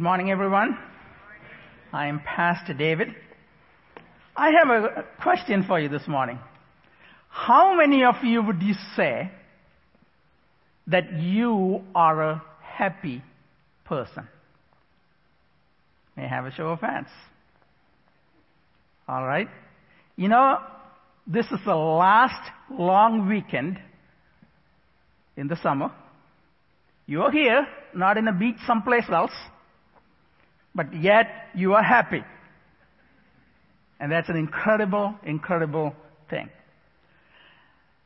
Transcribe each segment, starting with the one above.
Good morning, everyone. I am Pastor David. I have a question for you this morning. How many of you would you say that you are a happy person? May I have a show of hands? All right. You know, this is the last long weekend in the summer. You are here, not in a beach someplace else, but yet you are happy. And that's an incredible, incredible thing.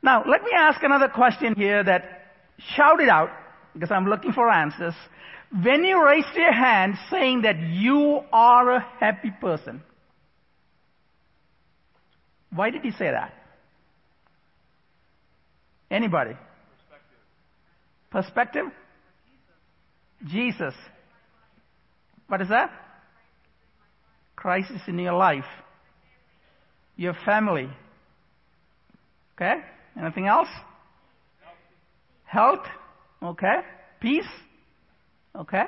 Now, let me ask another question here that shout it out, because I'm looking for answers. When you raised your hand saying that you are a happy person, why did you say that? Anybody? Perspective. Perspective? Jesus. What is that? Crisis in your life. Your family. Okay? Anything else? Health. Okay. Peace. Okay.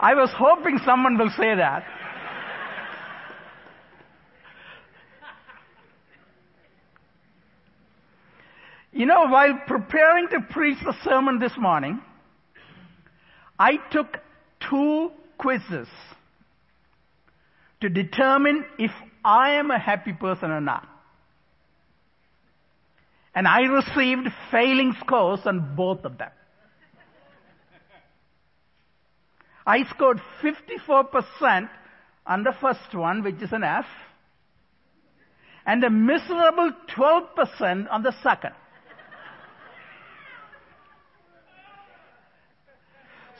I was hoping someone will say that. You know, while preparing to preach the sermon this morning, I took two quizzes to determine if I am a happy person or not. And I received failing scores on both of them. I scored 54% on the first one, which is an F, and a miserable 12% on the second.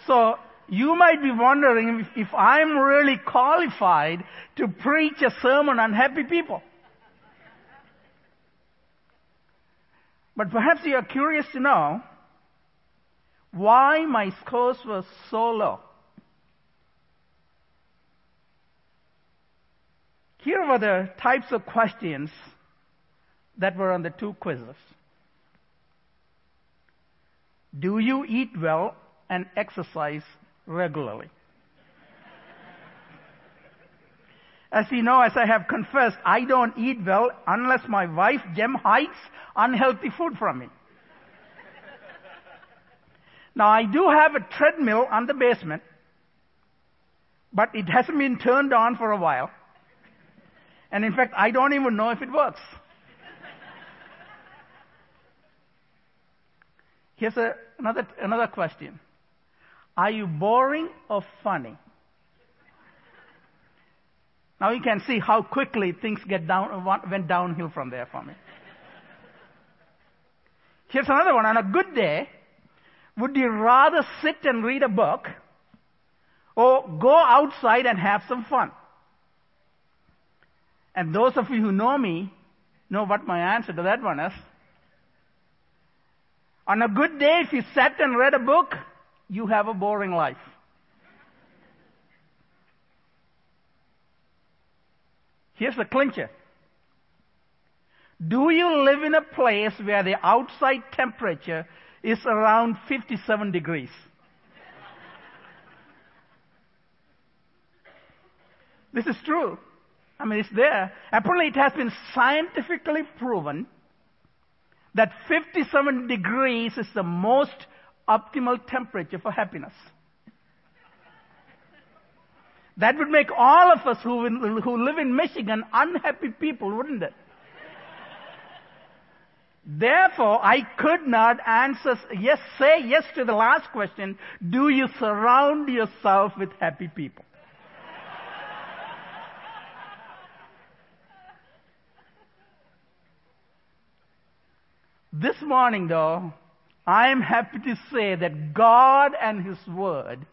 So you might be wondering if, if I'm really qualified to preach a sermon on happy people. But perhaps you are curious to know why my scores were so low. Here were the types of questions that were on the two quizzes. Do you eat well and exercise regularly. As you know, as I have confessed, I don't eat well unless my wife Jem hides unhealthy food from me. now I do have a treadmill on the basement, but it hasn't been turned on for a while. And in fact, I don't even know if it works. Here's a, another, another question. Are you boring or funny? Now you can see how quickly things get down, uh, went downhill from there for me. Here's another one. On a good day, would you rather sit and read a book or go outside and have some fun? And those of you who know me know what my answer to that one is. On a good day, if you sat and read a book, you have a boring life. Here's the clincher. Do you live in a place where the outside temperature is around 57 degrees? this is true. I mean, it's there. Apparently, it has been scientifically proven that 57 degrees is the most optimal temperature for happiness. That would make all of us who, who live in Michigan unhappy people, wouldn't it? Therefore, I could not answer, yes, say yes to the last question. Do you surround yourself with happy people? this morning though, I am happy to say that God and His Word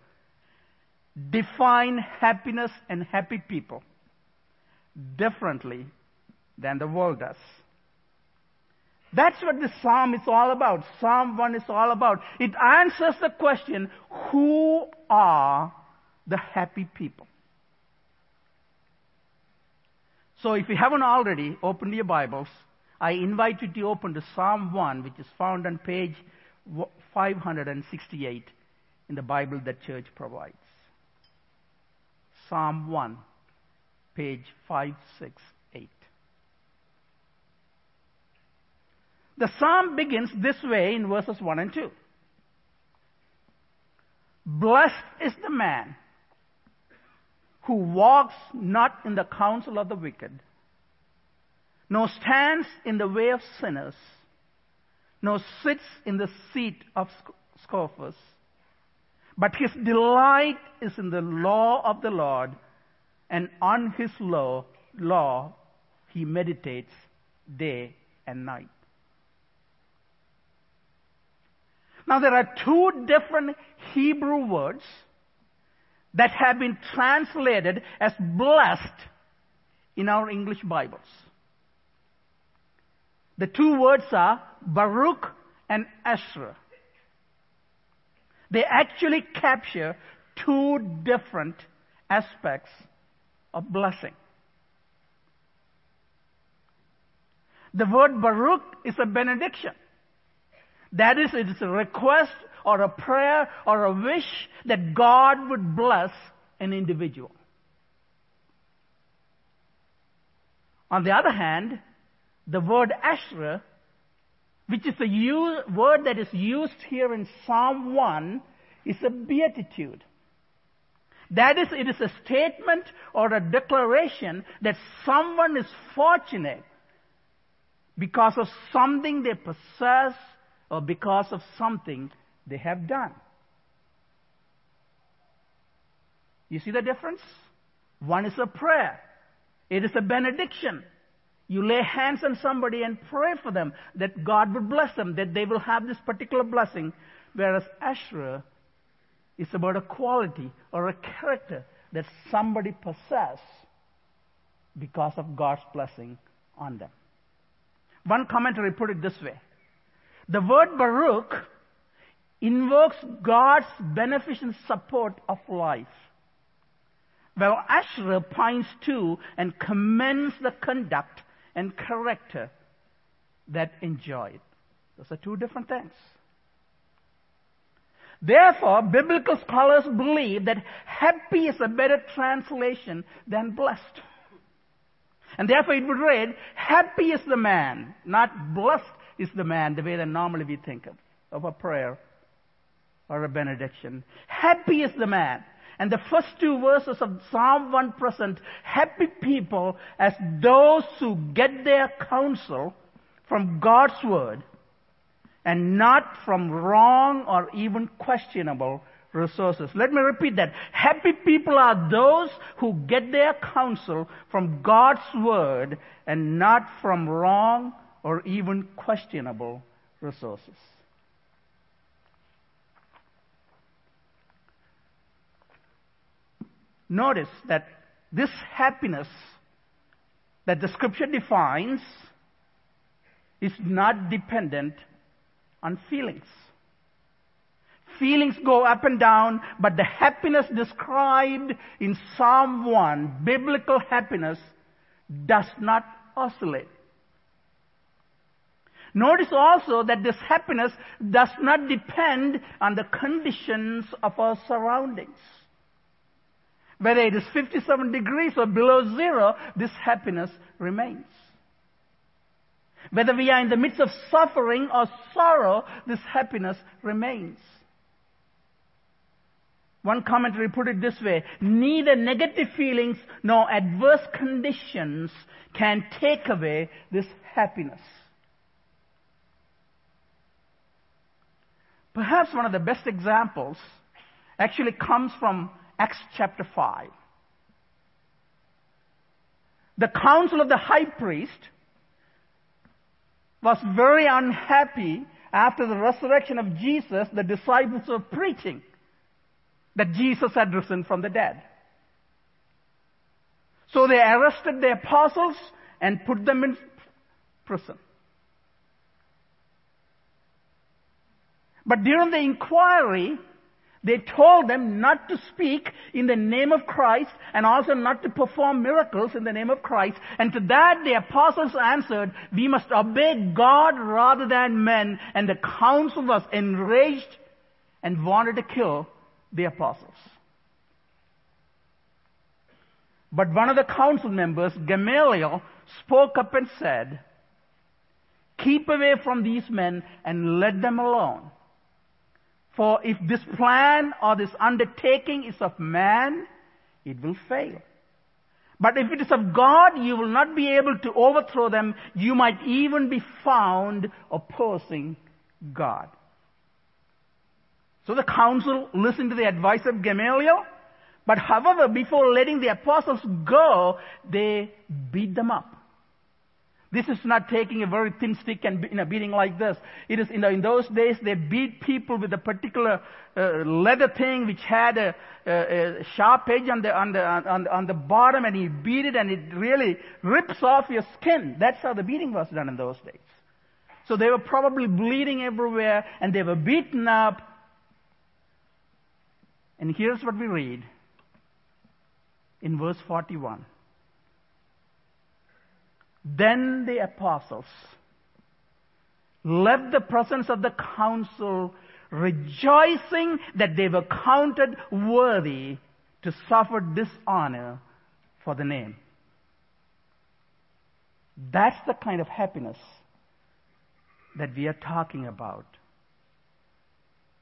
define happiness and happy people differently than the world does. That's what the psalm is all about. Psalm 1 is all about. It answers the question, who are the happy people? So if you haven't already opened your Bibles, I invite you to open to Psalm 1, which is found on page 568 in the Bible that church provides. Psalm 1, page 568. The psalm begins this way in verses 1 and 2. Blessed is the man who walks not in the counsel of the wicked, nor stands in the way of sinners, nor sits in the seat of scoffers. But his delight is in the law of the Lord, and on his law, law he meditates day and night. Now there are two different Hebrew words that have been translated as blessed in our English Bibles. The two words are Baruch and Asher. They actually capture two different aspects of blessing. The word Baruch is a benediction. That is, it is a request or a prayer or a wish that God would bless an individual. On the other hand, the word Asher, which is a word that is used here in Psalm 1, is a beatitude. That is, it is a statement or a declaration that someone is fortunate because of something they possess or because of something they have done. You see the difference? One is a prayer. It is a benediction. You lay hands on somebody and pray for them that God would bless them, that they will have this particular blessing. Whereas Asher is about a quality or a character that somebody possesses because of God's blessing on them. One commentary put it this way. The word Baruch invokes God's beneficent support of life. While Asher points to and commends the conduct and character that enjoy it. Those are two different things. Therefore, biblical scholars believe that happy is a better translation than blessed. And therefore it would read, happy is the man, not blessed is the man, the way that normally we think of, of a prayer or a benediction. Happy is the man. And the first two verses of Psalm 1 present happy people as those who get their counsel from God's word and not from wrong or even questionable resources. Let me repeat that. Happy people are those who get their counsel from God's word and not from wrong or even questionable resources. Notice that this happiness that the scripture defines is not dependent on feelings. Feelings go up and down, but the happiness described in Psalm 1, biblical happiness, does not oscillate. Notice also that this happiness does not depend on the conditions of our surroundings. Whether it is 57 degrees or below zero, this happiness remains. Whether we are in the midst of suffering or sorrow, this happiness remains. One commentary put it this way, neither negative feelings nor adverse conditions can take away this happiness. Perhaps one of the best examples actually comes from Acts chapter 5. The council of the high priest was very unhappy after the resurrection of Jesus, the disciples were preaching that Jesus had risen from the dead. So they arrested the apostles and put them in prison. But during the inquiry, They told them not to speak in the name of Christ and also not to perform miracles in the name of Christ. And to that the apostles answered, we must obey God rather than men. And the council was enraged and wanted to kill the apostles. But one of the council members, Gamaliel, spoke up and said, keep away from these men and let them alone. For if this plan or this undertaking is of man, it will fail. But if it is of God, you will not be able to overthrow them. You might even be found opposing God. So the council listened to the advice of Gamaliel, but however, before letting the apostles go, they beat them up. This is not taking a very thin stick and you know, beating like this. It is, you know, in those days they beat people with a particular uh, leather thing which had a, a, a sharp edge on the, on, the, on, on the bottom and he beat it and it really rips off your skin. That's how the beating was done in those days. So they were probably bleeding everywhere and they were beaten up. And here's what we read in verse 41. Then the apostles left the presence of the council rejoicing that they were counted worthy to suffer dishonor for the name. That's the kind of happiness that we are talking about.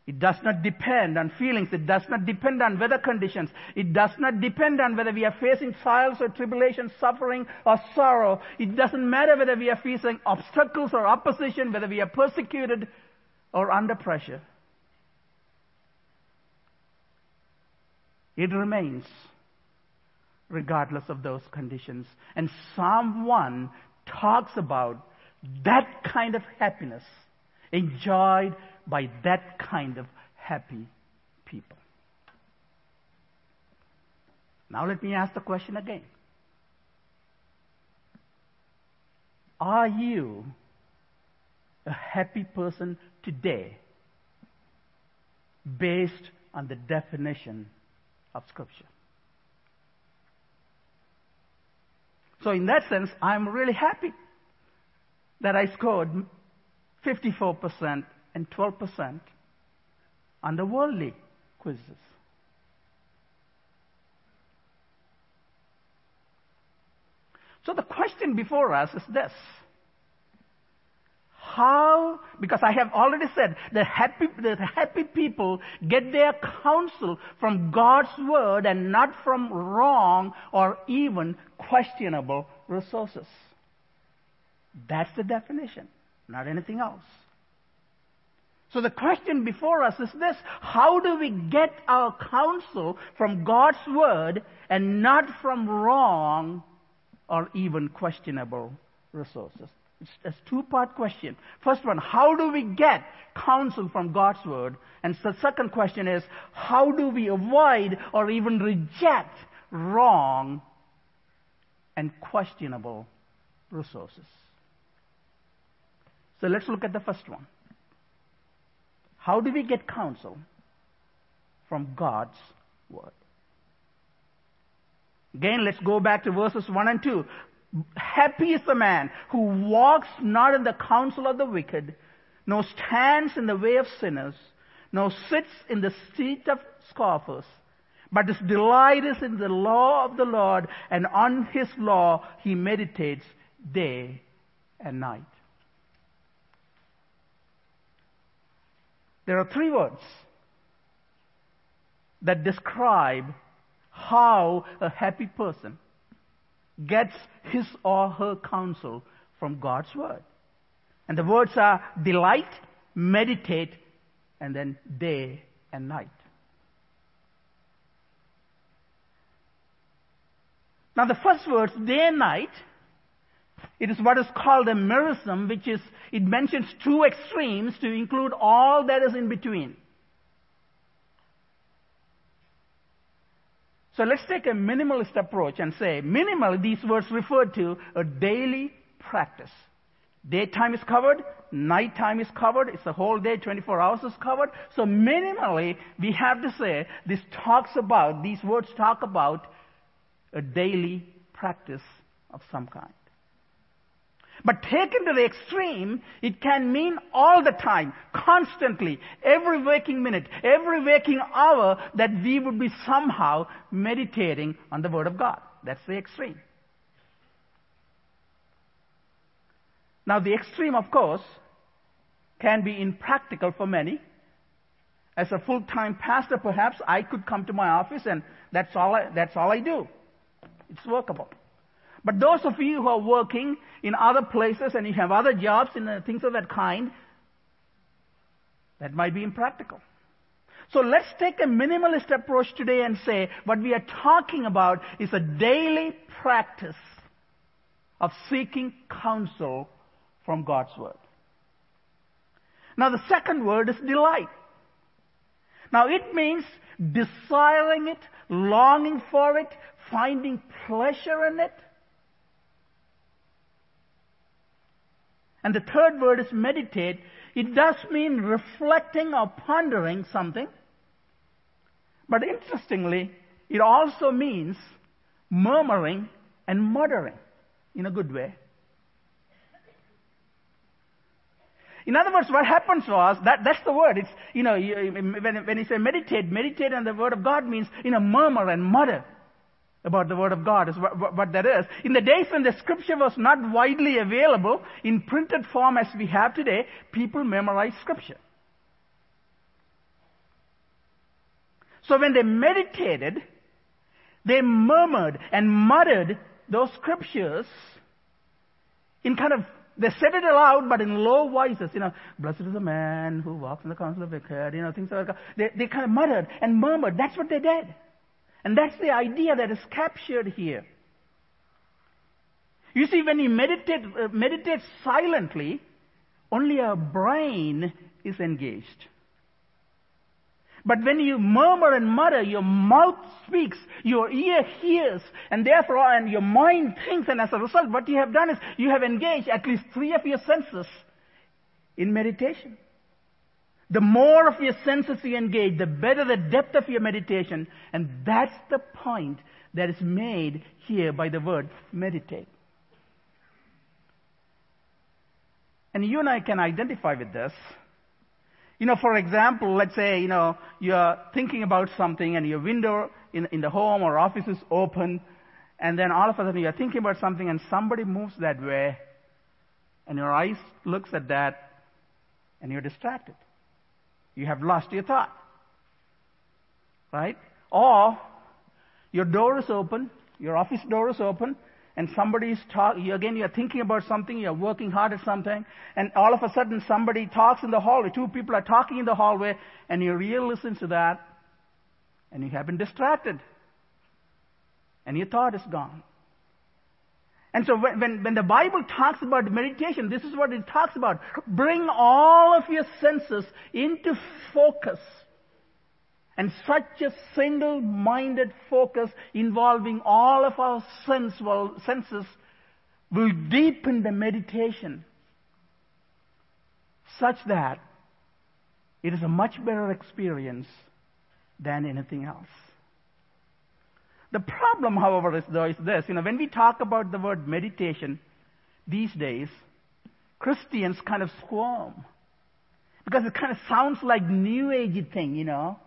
It does not depend on feelings. It does not depend on weather conditions. It does not depend on whether we are facing trials or tribulations, suffering or sorrow. It doesn't matter whether we are facing obstacles or opposition, whether we are persecuted or under pressure. It remains regardless of those conditions. And Psalm 1 talks about that kind of happiness enjoyed by that kind of happy people. Now let me ask the question again. Are you a happy person today based on the definition of Scripture? So, in that sense, I'm really happy that I scored 54% and 12% on the worldly quizzes. So the question before us is this. How, because I have already said the happy, the happy people get their counsel from God's word and not from wrong or even questionable resources. That's the definition, not anything else. So the question before us is this, how do we get our counsel from God's word and not from wrong or even questionable resources? It's a two-part question. First one, how do we get counsel from God's word? And the second question is, how do we avoid or even reject wrong and questionable resources? So let's look at the first one. How do we get counsel? From God's Word. Again, let's go back to verses 1 and 2. Happy is the man who walks not in the counsel of the wicked, nor stands in the way of sinners, nor sits in the seat of scoffers, but his delight is in the law of the Lord, and on his law he meditates day and night. There are three words that describe how a happy person gets his or her counsel from God's Word. And the words are delight, meditate, and then day and night. Now the first words, day and night, it is what is called a merism, which is, it mentions two extremes to include all that is in between. So let's take a minimalist approach and say, minimal, these words refer to a daily practice. Daytime is covered, nighttime is covered, it's a whole day, 24 hours is covered. So minimally, we have to say, this talks about, these words talk about a daily practice of some kind. But taken to the extreme, it can mean all the time, constantly, every waking minute, every waking hour that we would be somehow meditating on the Word of God. That's the extreme. Now, the extreme, of course, can be impractical for many. As a full-time pastor, perhaps I could come to my office and that's all I, that's all I do. It's workable. But those of you who are working in other places and you have other jobs and uh, things of that kind, that might be impractical. So let's take a minimalist approach today and say what we are talking about is a daily practice of seeking counsel from God's Word. Now the second word is delight. Now it means desiring it, longing for it, finding pleasure in it. And the third word is meditate. It does mean reflecting or pondering something. But interestingly, it also means murmuring and muttering in a good way. In other words, what happens was, that, that's the word. It's, you know, when, when you say meditate, meditate on the word of God means, you know, murmur and mutter about the Word of God is what, what, that is. In the days when the Scripture was not widely available in printed form as we have today, people memorized Scripture. So when they meditated, they murmured and muttered those Scriptures in kind of they said it aloud, but in low voices, you know, blessed is the man who walks in the counsel of the wicked, you know, things like that. They, they kind of muttered and murmured. That's what they did. And that's the idea that is captured here. You see, when you meditate, uh, meditate silently, only our brain is engaged. But when you murmur and mutter, your mouth speaks, your ear hears, and therefore, and your mind thinks, and as a result, what you have done is you have engaged at least three of your senses in meditation. The more of your senses you engage, the better the depth of your meditation. And that's the point that is made here by the word meditate. And you and I can identify with this. You know, for example, let's say, you know, you're thinking about something and your window in, in the home or office is open, and then all of a sudden you're thinking about something and somebody moves that way, and your eyes looks at that, and you're distracted you have lost your thought. Right? Or your door is open, your office door is open, and somebody is talking, you, again, you're thinking about something, you're working hard at something, and all of a sudden somebody talks in the hallway, two people are talking in the hallway, and your ear listens to that, and you have been distracted. And your thought is gone. And so when, when, when, the Bible talks about meditation, this is what it talks about. Bring all of your senses into focus. And such a single-minded focus involving all of our sense, well, senses will deepen the meditation such that it is a much better experience than anything else. The problem, however, is, though, is this. You know, when we talk about the word meditation these days, Christians kind of squirm. Because it kind of sounds like New Age thing, you know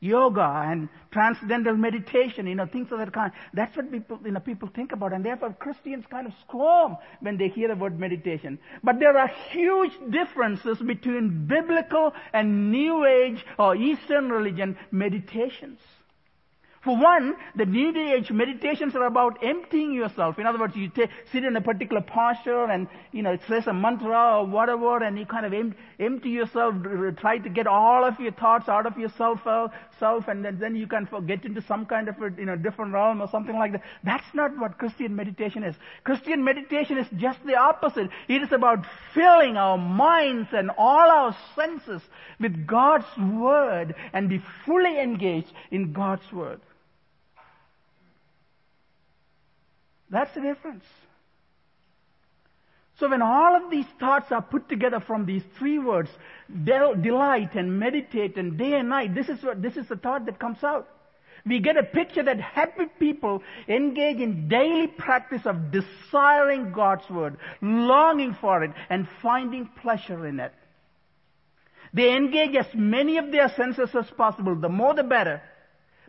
yoga and transcendental meditation, you know, things of that kind. That's what people, you know, people think about, and therefore Christians kind of squirm when they hear the word meditation. But there are huge differences between biblical and New Age or Eastern religion meditations. For one, the New Age meditations are about emptying yourself. In other words, you t- sit in a particular posture and, you know, it says a mantra or whatever and you kind of em- empty yourself, try to get all of your thoughts out of yourself, uh, self and then, then you can get into some kind of a, you know, different realm or something like that. That's not what Christian meditation is. Christian meditation is just the opposite. It is about filling our minds and all our senses with God's Word and be fully engaged in God's Word. That's the difference. So when all of these thoughts are put together from these three words, del- delight and meditate and day and night, this is what, this is the thought that comes out. We get a picture that happy people engage in daily practice of desiring God's word, longing for it, and finding pleasure in it. They engage as many of their senses as possible, the more the better,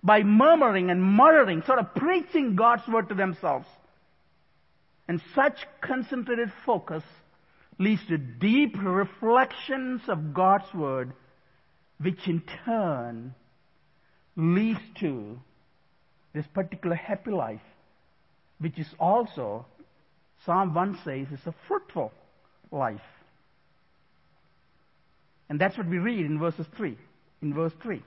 by murmuring and muttering, sort of preaching God's word to themselves. And such concentrated focus leads to deep reflections of God's Word, which in turn leads to this particular happy life, which is also, Psalm 1 says, is a fruitful life. And that's what we read in verses 3. In verse 3.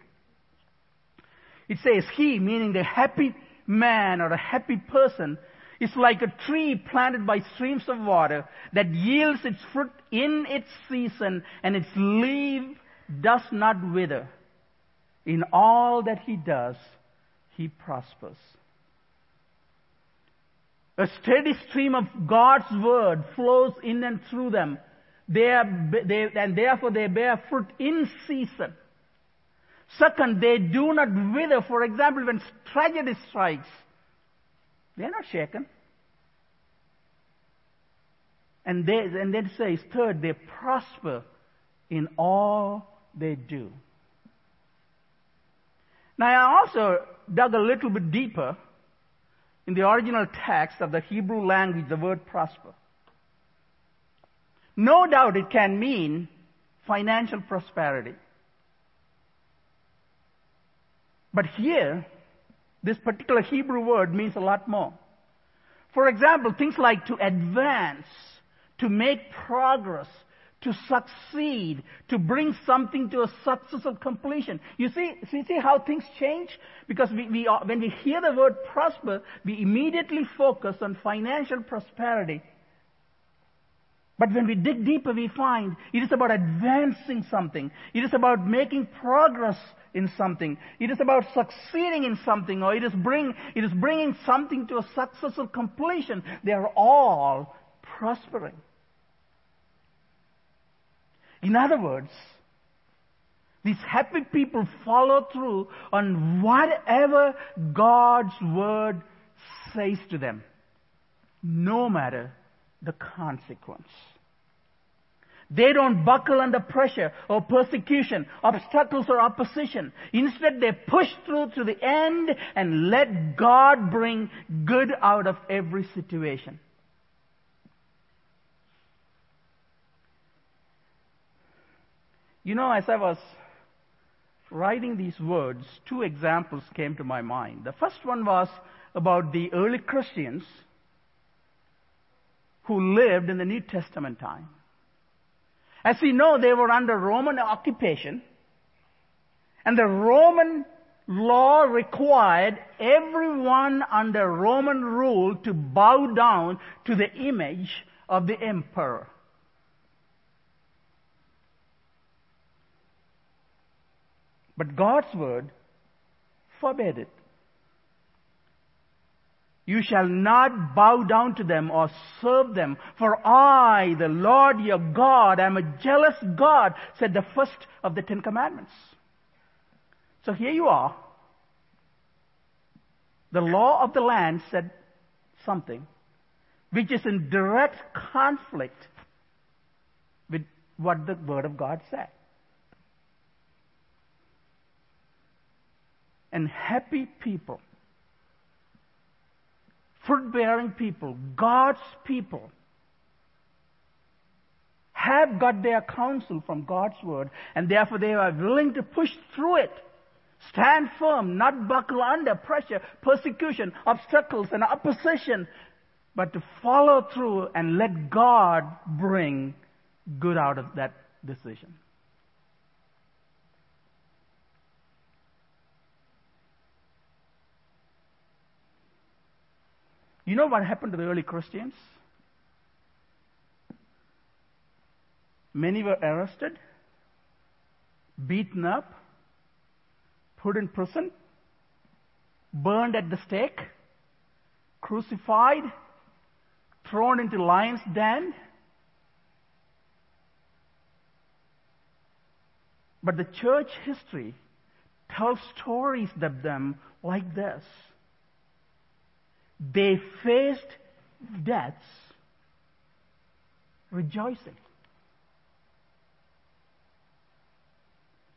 It says, He, meaning the happy man or a happy person, is like a tree planted by streams of water that yields its fruit in its season and its leaf does not wither. In all that he does, he prospers. A steady stream of God's word flows in and through them. They are, they, and therefore they bear fruit in season. Second, they do not wither. For example, when tragedy strikes, they're not shaken. And, they, and then says, third, they prosper in all they do. Now, I also dug a little bit deeper in the original text of the Hebrew language, the word prosper. No doubt it can mean financial prosperity. But here, this particular Hebrew word means a lot more. For example, things like to advance, to make progress, to succeed, to bring something to a successful completion. You see, you see how things change? Because we, we are, when we hear the word prosper, we immediately focus on financial prosperity. But when we dig deeper, we find it is about advancing something. It is about making progress in something. It is about succeeding in something, or it is bring, it is bringing something to a successful completion. They are all prospering. In other words, these happy people follow through on whatever God's word says to them, no matter the consequence. They don't buckle under pressure or persecution, obstacles or opposition. Instead, they push through to the end and let God bring good out of every situation. You know, as I was writing these words, two examples came to my mind. The first one was about the early Christians who lived in the New Testament time. As we know, they were under Roman occupation, and the Roman law required everyone under Roman rule to bow down to the image of the emperor. But God's word forbade it. You shall not bow down to them or serve them, for I, the Lord your God, am a jealous God, said the first of the Ten Commandments. So here you are. The law of the land said something which is in direct conflict with what the Word of God said. and happy people, fruit bearing people, God's people, have got their counsel from God's word, and therefore they are willing to push through it. Stand firm, not buckle under pressure, persecution, obstacles, and opposition, but to follow through and let God bring good out of that decision. You know what happened to the early Christians? Many were arrested, beaten up, put in prison, burned at the stake, crucified, thrown into lion's den. But the church history tells stories of them like this. They faced deaths rejoicing.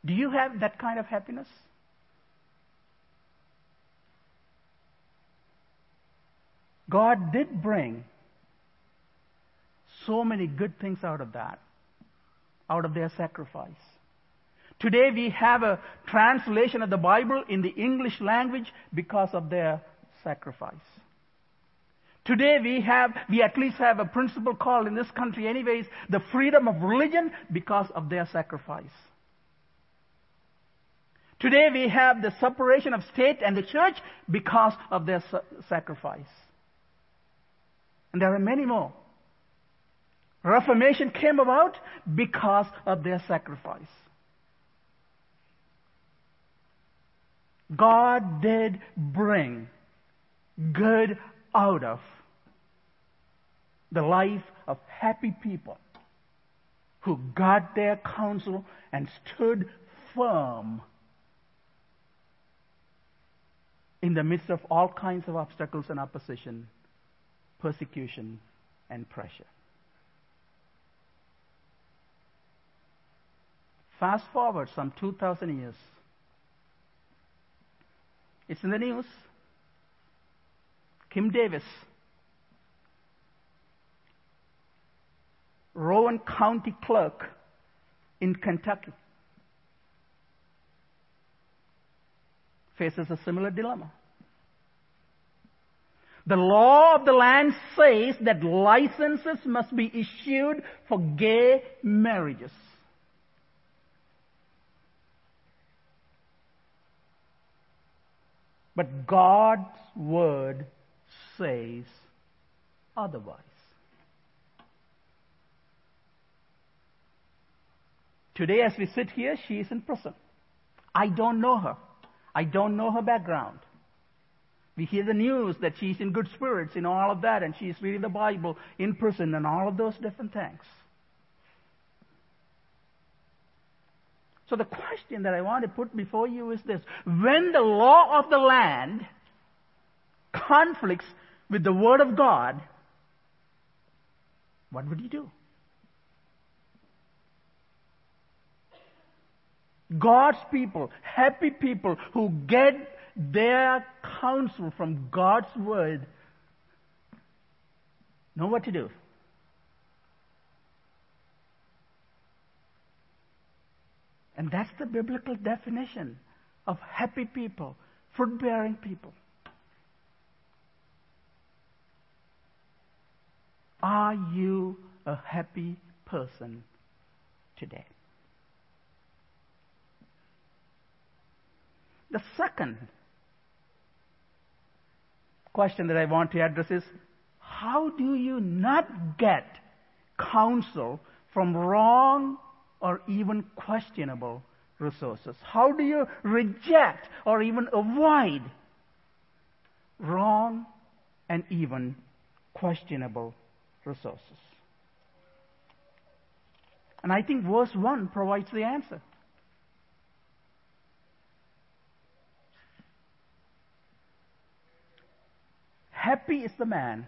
Do you have that kind of happiness? God did bring so many good things out of that, out of their sacrifice. Today we have a translation of the Bible in the English language because of their sacrifice. Today we have, we at least have a principle called in this country anyways, the freedom of religion because of their sacrifice. Today we have the separation of state and the church because of their sacrifice. And there are many more. Reformation came about because of their sacrifice. God did bring good out of the life of happy people who got their counsel and stood firm in the midst of all kinds of obstacles and opposition, persecution, and pressure. Fast forward some 2,000 years. It's in the news. Kim Davis, Rowan County clerk in Kentucky, faces a similar dilemma. The law of the land says that licenses must be issued for gay marriages. But God's word says otherwise. Today, as we sit here, she is in prison. I don't know her. I don't know her background. We hear the news that she's in good spirits and all of that, and she's reading the Bible in prison and all of those different things. So the question that I want to put before you is this. When the law of the land conflicts with the Word of God, what would you do? God's people, happy people who get their counsel from God's Word, know what to do. And that's the biblical definition of happy people, fruit bearing people. Are you a happy person today? The second question that I want to address is how do you not get counsel from wrong or even questionable resources? How do you reject or even avoid wrong and even questionable resources? And I think verse 1 provides the answer. Happy is the man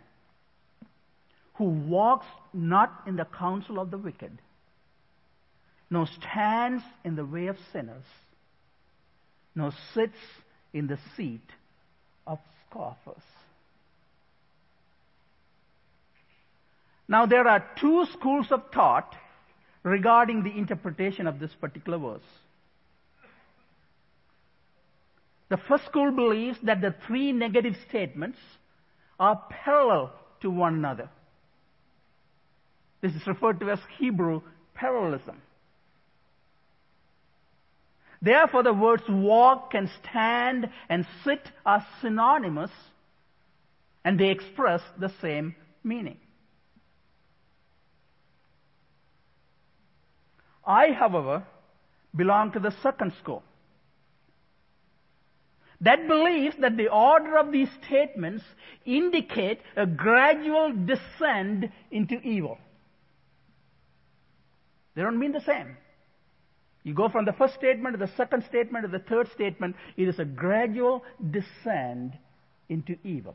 who walks not in the counsel of the wicked, nor stands in the way of sinners, nor sits in the seat of scoffers. Now, there are two schools of thought regarding the interpretation of this particular verse. The first school believes that the three negative statements are parallel to one another. This is referred to as Hebrew parallelism. Therefore, the words walk and stand and sit are synonymous and they express the same meaning. I, however, belong to the second school that believes that the order of these statements indicate a gradual descent into evil. They don't mean the same. You go from the first statement to the second statement to the third statement. It is a gradual descent into evil.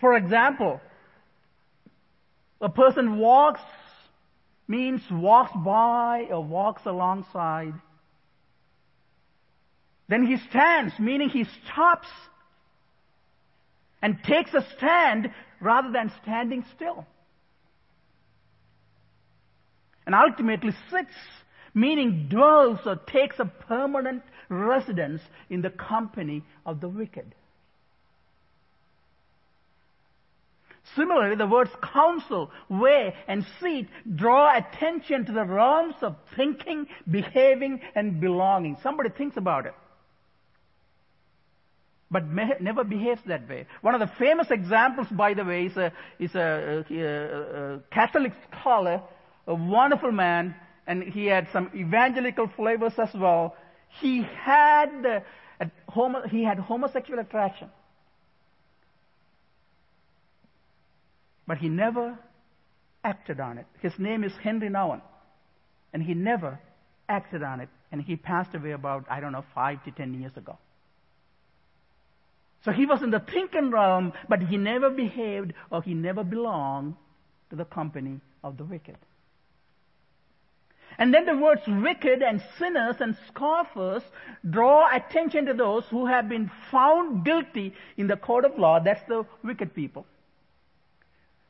For example, a person walks means walks by or walks alongside. Then he stands, meaning he stops and takes a stand rather than standing still. And ultimately sits, meaning dwells or takes a permanent residence in the company of the wicked. Similarly, the words counsel, weigh, and seat draw attention to the realms of thinking, behaving, and belonging. Somebody thinks about it. But never behaves that way. One of the famous examples, by the way, is a, is a, a, a Catholic scholar, a wonderful man, and he had some evangelical flavors as well. He had, uh, homo, he had homosexual attraction. But he never acted on it. His name is Henri Nouwen. And he never acted on it. And he passed away about, I don't know, five to ten years ago. So he was in the thinking realm, but he never behaved or he never belonged to the company of the wicked. And then the words wicked and sinners and scoffers draw attention to those who have been found guilty in the court of law. That's the wicked people.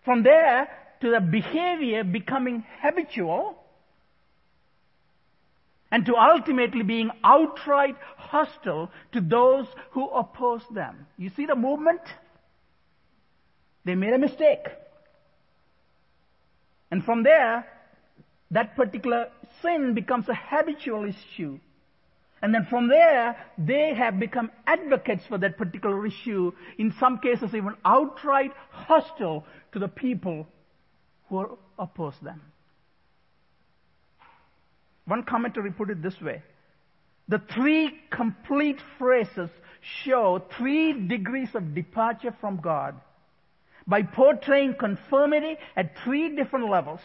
From there to the behavior becoming habitual and to ultimately being outright hostile to those who oppose them. You see the movement? They made a mistake. And from there, that particular sin becomes a habitual issue. And then from there, they have become advocates for that particular issue, in some cases even outright hostile to the people who oppose them. One commentary put it this way. The three complete phrases show three degrees of departure from God by portraying conformity at three different levels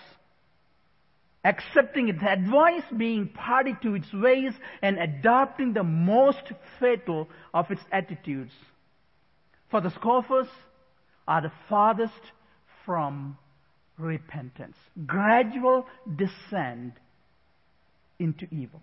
accepting its advice, being party to its ways, and adopting the most fatal of its attitudes. For the scoffers are the farthest from repentance. Gradual descent into evil.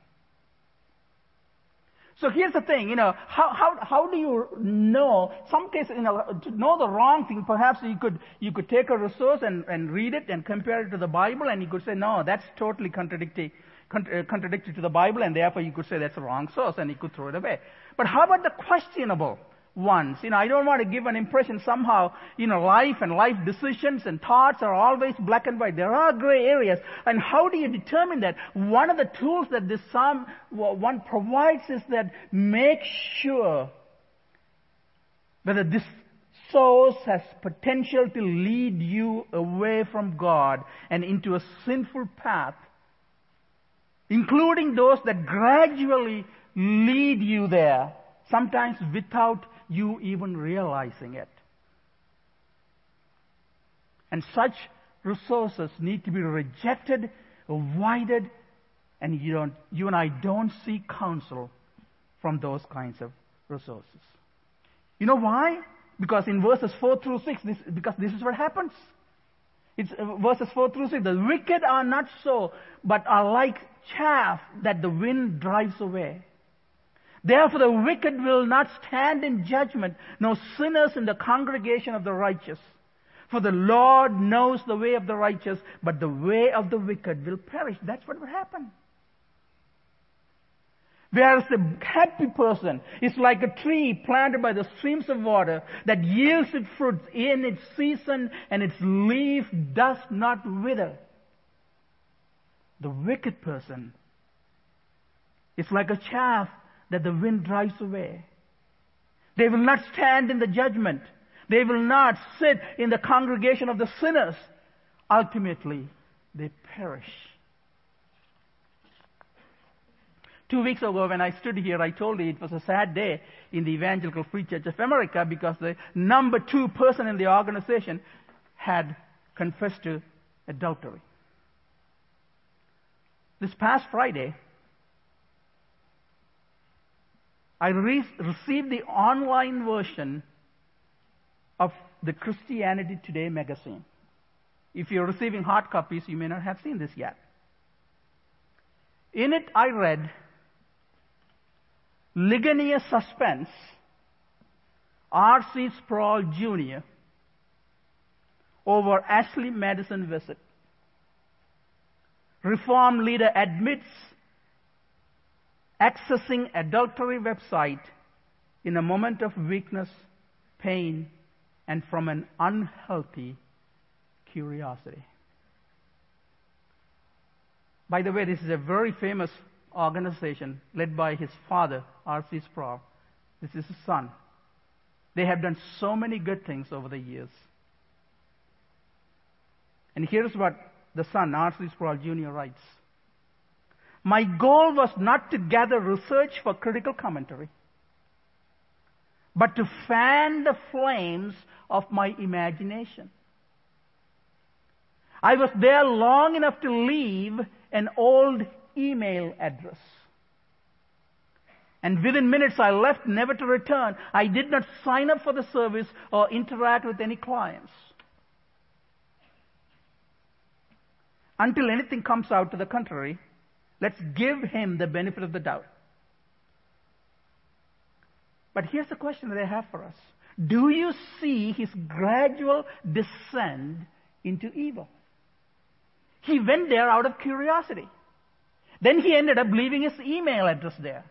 So here's the thing, you know, how, how, how do you know, some cases, you know, to know the wrong thing, perhaps you could, you could take a resource and, and read it and compare it to the Bible and you could say, no, that's totally contradictory, uh, contradictory to the Bible and therefore you could say that's a wrong source and you could throw it away. But how about the questionable? Ones. You know, I don't want to give an impression somehow, you know, life and life decisions and thoughts are always black and white. There are gray areas. And how do you determine that? One of the tools that this psalm one provides is that make sure whether this source has potential to lead you away from God and into a sinful path, including those that gradually lead you there, sometimes without you even realizing it. And such resources need to be rejected, avoided, and you, don't, you and I don't seek counsel from those kinds of resources. You know why? Because in verses 4 through 6, this, because this is what happens. It's uh, verses 4 through 6. The wicked are not so, but are like chaff that the wind drives away. Therefore the wicked will not stand in judgment, nor sinners in the congregation of the righteous. For the Lord knows the way of the righteous, but the way of the wicked will perish. That's what will happen. Whereas the happy person is like a tree planted by the streams of water that yields its fruit in its season and its leaf does not wither. The wicked person is like a chaff that the wind drives away. They will not stand in the judgment. They will not sit in the congregation of the sinners. Ultimately, they perish. Two weeks ago, when I stood here, I told you it was a sad day in the Evangelical Free Church of America because the number two person in the organization had confessed to adultery. This past Friday, I re- received the online version of the Christianity Today magazine. If you're receiving hard copies, you may not have seen this yet. In it, I read Ligonier Suspense, R.C. Sproul Jr. over Ashley Madison visit. Reform leader admits accessing adultery website in a moment of weakness, pain, and from an unhealthy curiosity. By the way, this is a very famous organization led by his father, R.C. Sproul. This is his son. They have done so many good things over the years. And here's what the son, R.C. Sproul Jr., writes My goal was not to gather research for critical commentary, but to fan the flames of my imagination. I was there long enough to leave an old email address. And within minutes I left, never to return. I did not sign up for the service or interact with any clients. Until anything comes out to the contrary, let's give him the benefit of the doubt. But here's the question that I have for us. Do you see his gradual descent into evil? He went there out of curiosity. Then he ended up leaving his email address there.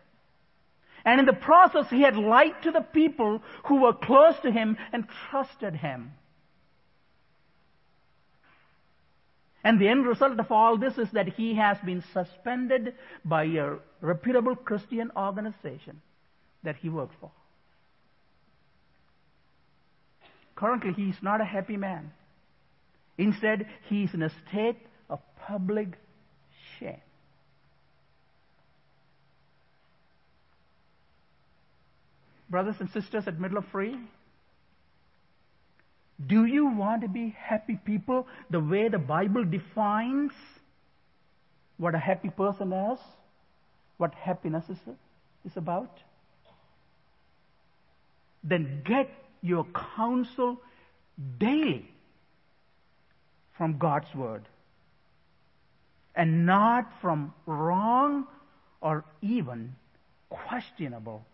And in the process, he had lied to the people who were close to him and trusted him. And the end result of all this is that he has been suspended by a reputable Christian organization that he worked for. Currently, he is not a happy man. Instead, he is in a state of public shame. Brothers and sisters at Middle of Free, do you want to be happy people the way the Bible defines what a happy person is? What happiness is, is about? Then get your counsel daily from God's Word and not from wrong or even questionable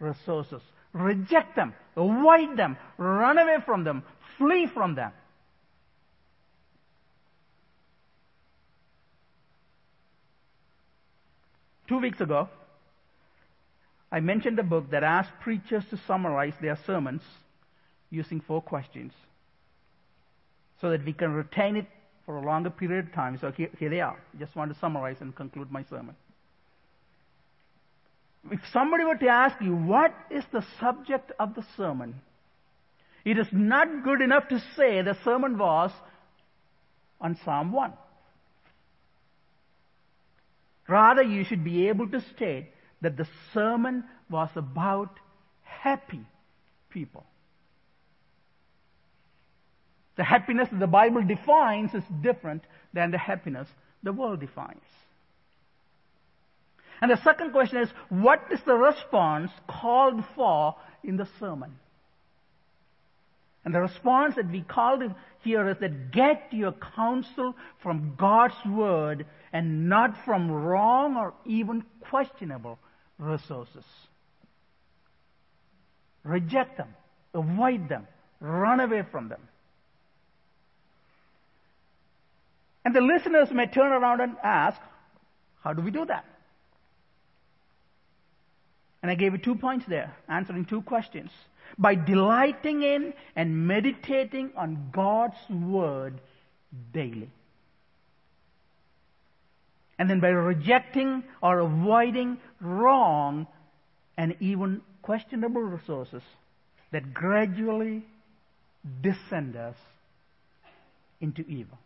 resources. Reject them, avoid them, run away from them, flee from them. Two weeks ago, I mentioned a book that asks preachers to summarize their sermons using four questions so that we can retain it for a longer period of time. So here, here they are. Just want to summarize and conclude my sermon. If somebody were to ask you, what is the subject of the sermon? It is not good enough to say the sermon was on Psalm 1. Rather, you should be able to state that the sermon was about happy people. The happiness that the Bible defines is different than the happiness the world defines. And the second question is, what is the response called for in the sermon? And the response that we called here is that get your counsel from God's word and not from wrong or even questionable resources. Reject them, avoid them, run away from them. And the listeners may turn around and ask, how do we do that? And I gave you two points there, answering two questions. By delighting in and meditating on God's Word daily. And then by rejecting or avoiding wrong and even questionable resources that gradually descend us into evil.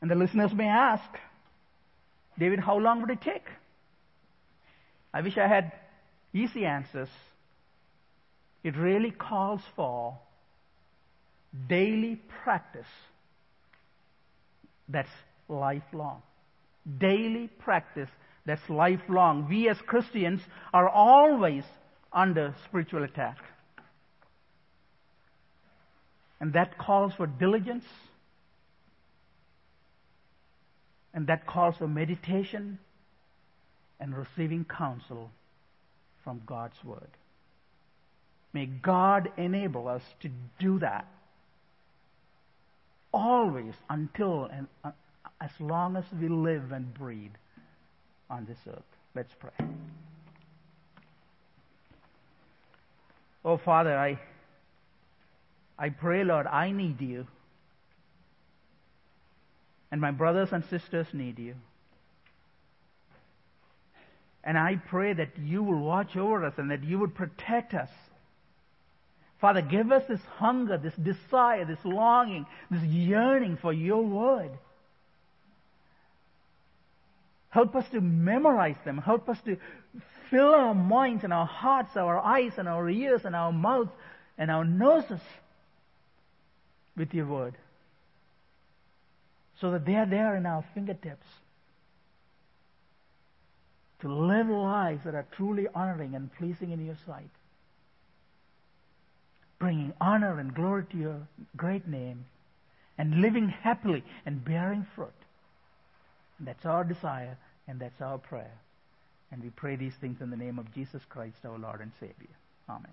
And the listeners may ask, David, how long would it take? I wish I had easy answers. It really calls for daily practice That's lifelong. Daily practice that's lifelong. We as Christians are always under spiritual attack. And that calls for diligence. And that calls for meditation and receiving counsel from God's Word. May God enable us to do that always until and uh, as long as we live and breathe on this earth. Let's pray. Oh, Father, I, I pray, Lord, I need you. And my brothers and sisters need you. And I pray that you will watch over us and that you would protect us. Father, give us this hunger, this desire, this longing, this yearning for your word. Help us to memorize them. Help us to fill our minds and our hearts, our eyes and our ears and our mouths and our noses with your word. So that they are there in our fingertips. To live lives that are truly honoring and pleasing in your sight. Bringing honor and glory to your great name. And living happily and bearing fruit. That's our desire and that's our prayer. And we pray these things in the name of Jesus Christ, our Lord and Savior. Amen.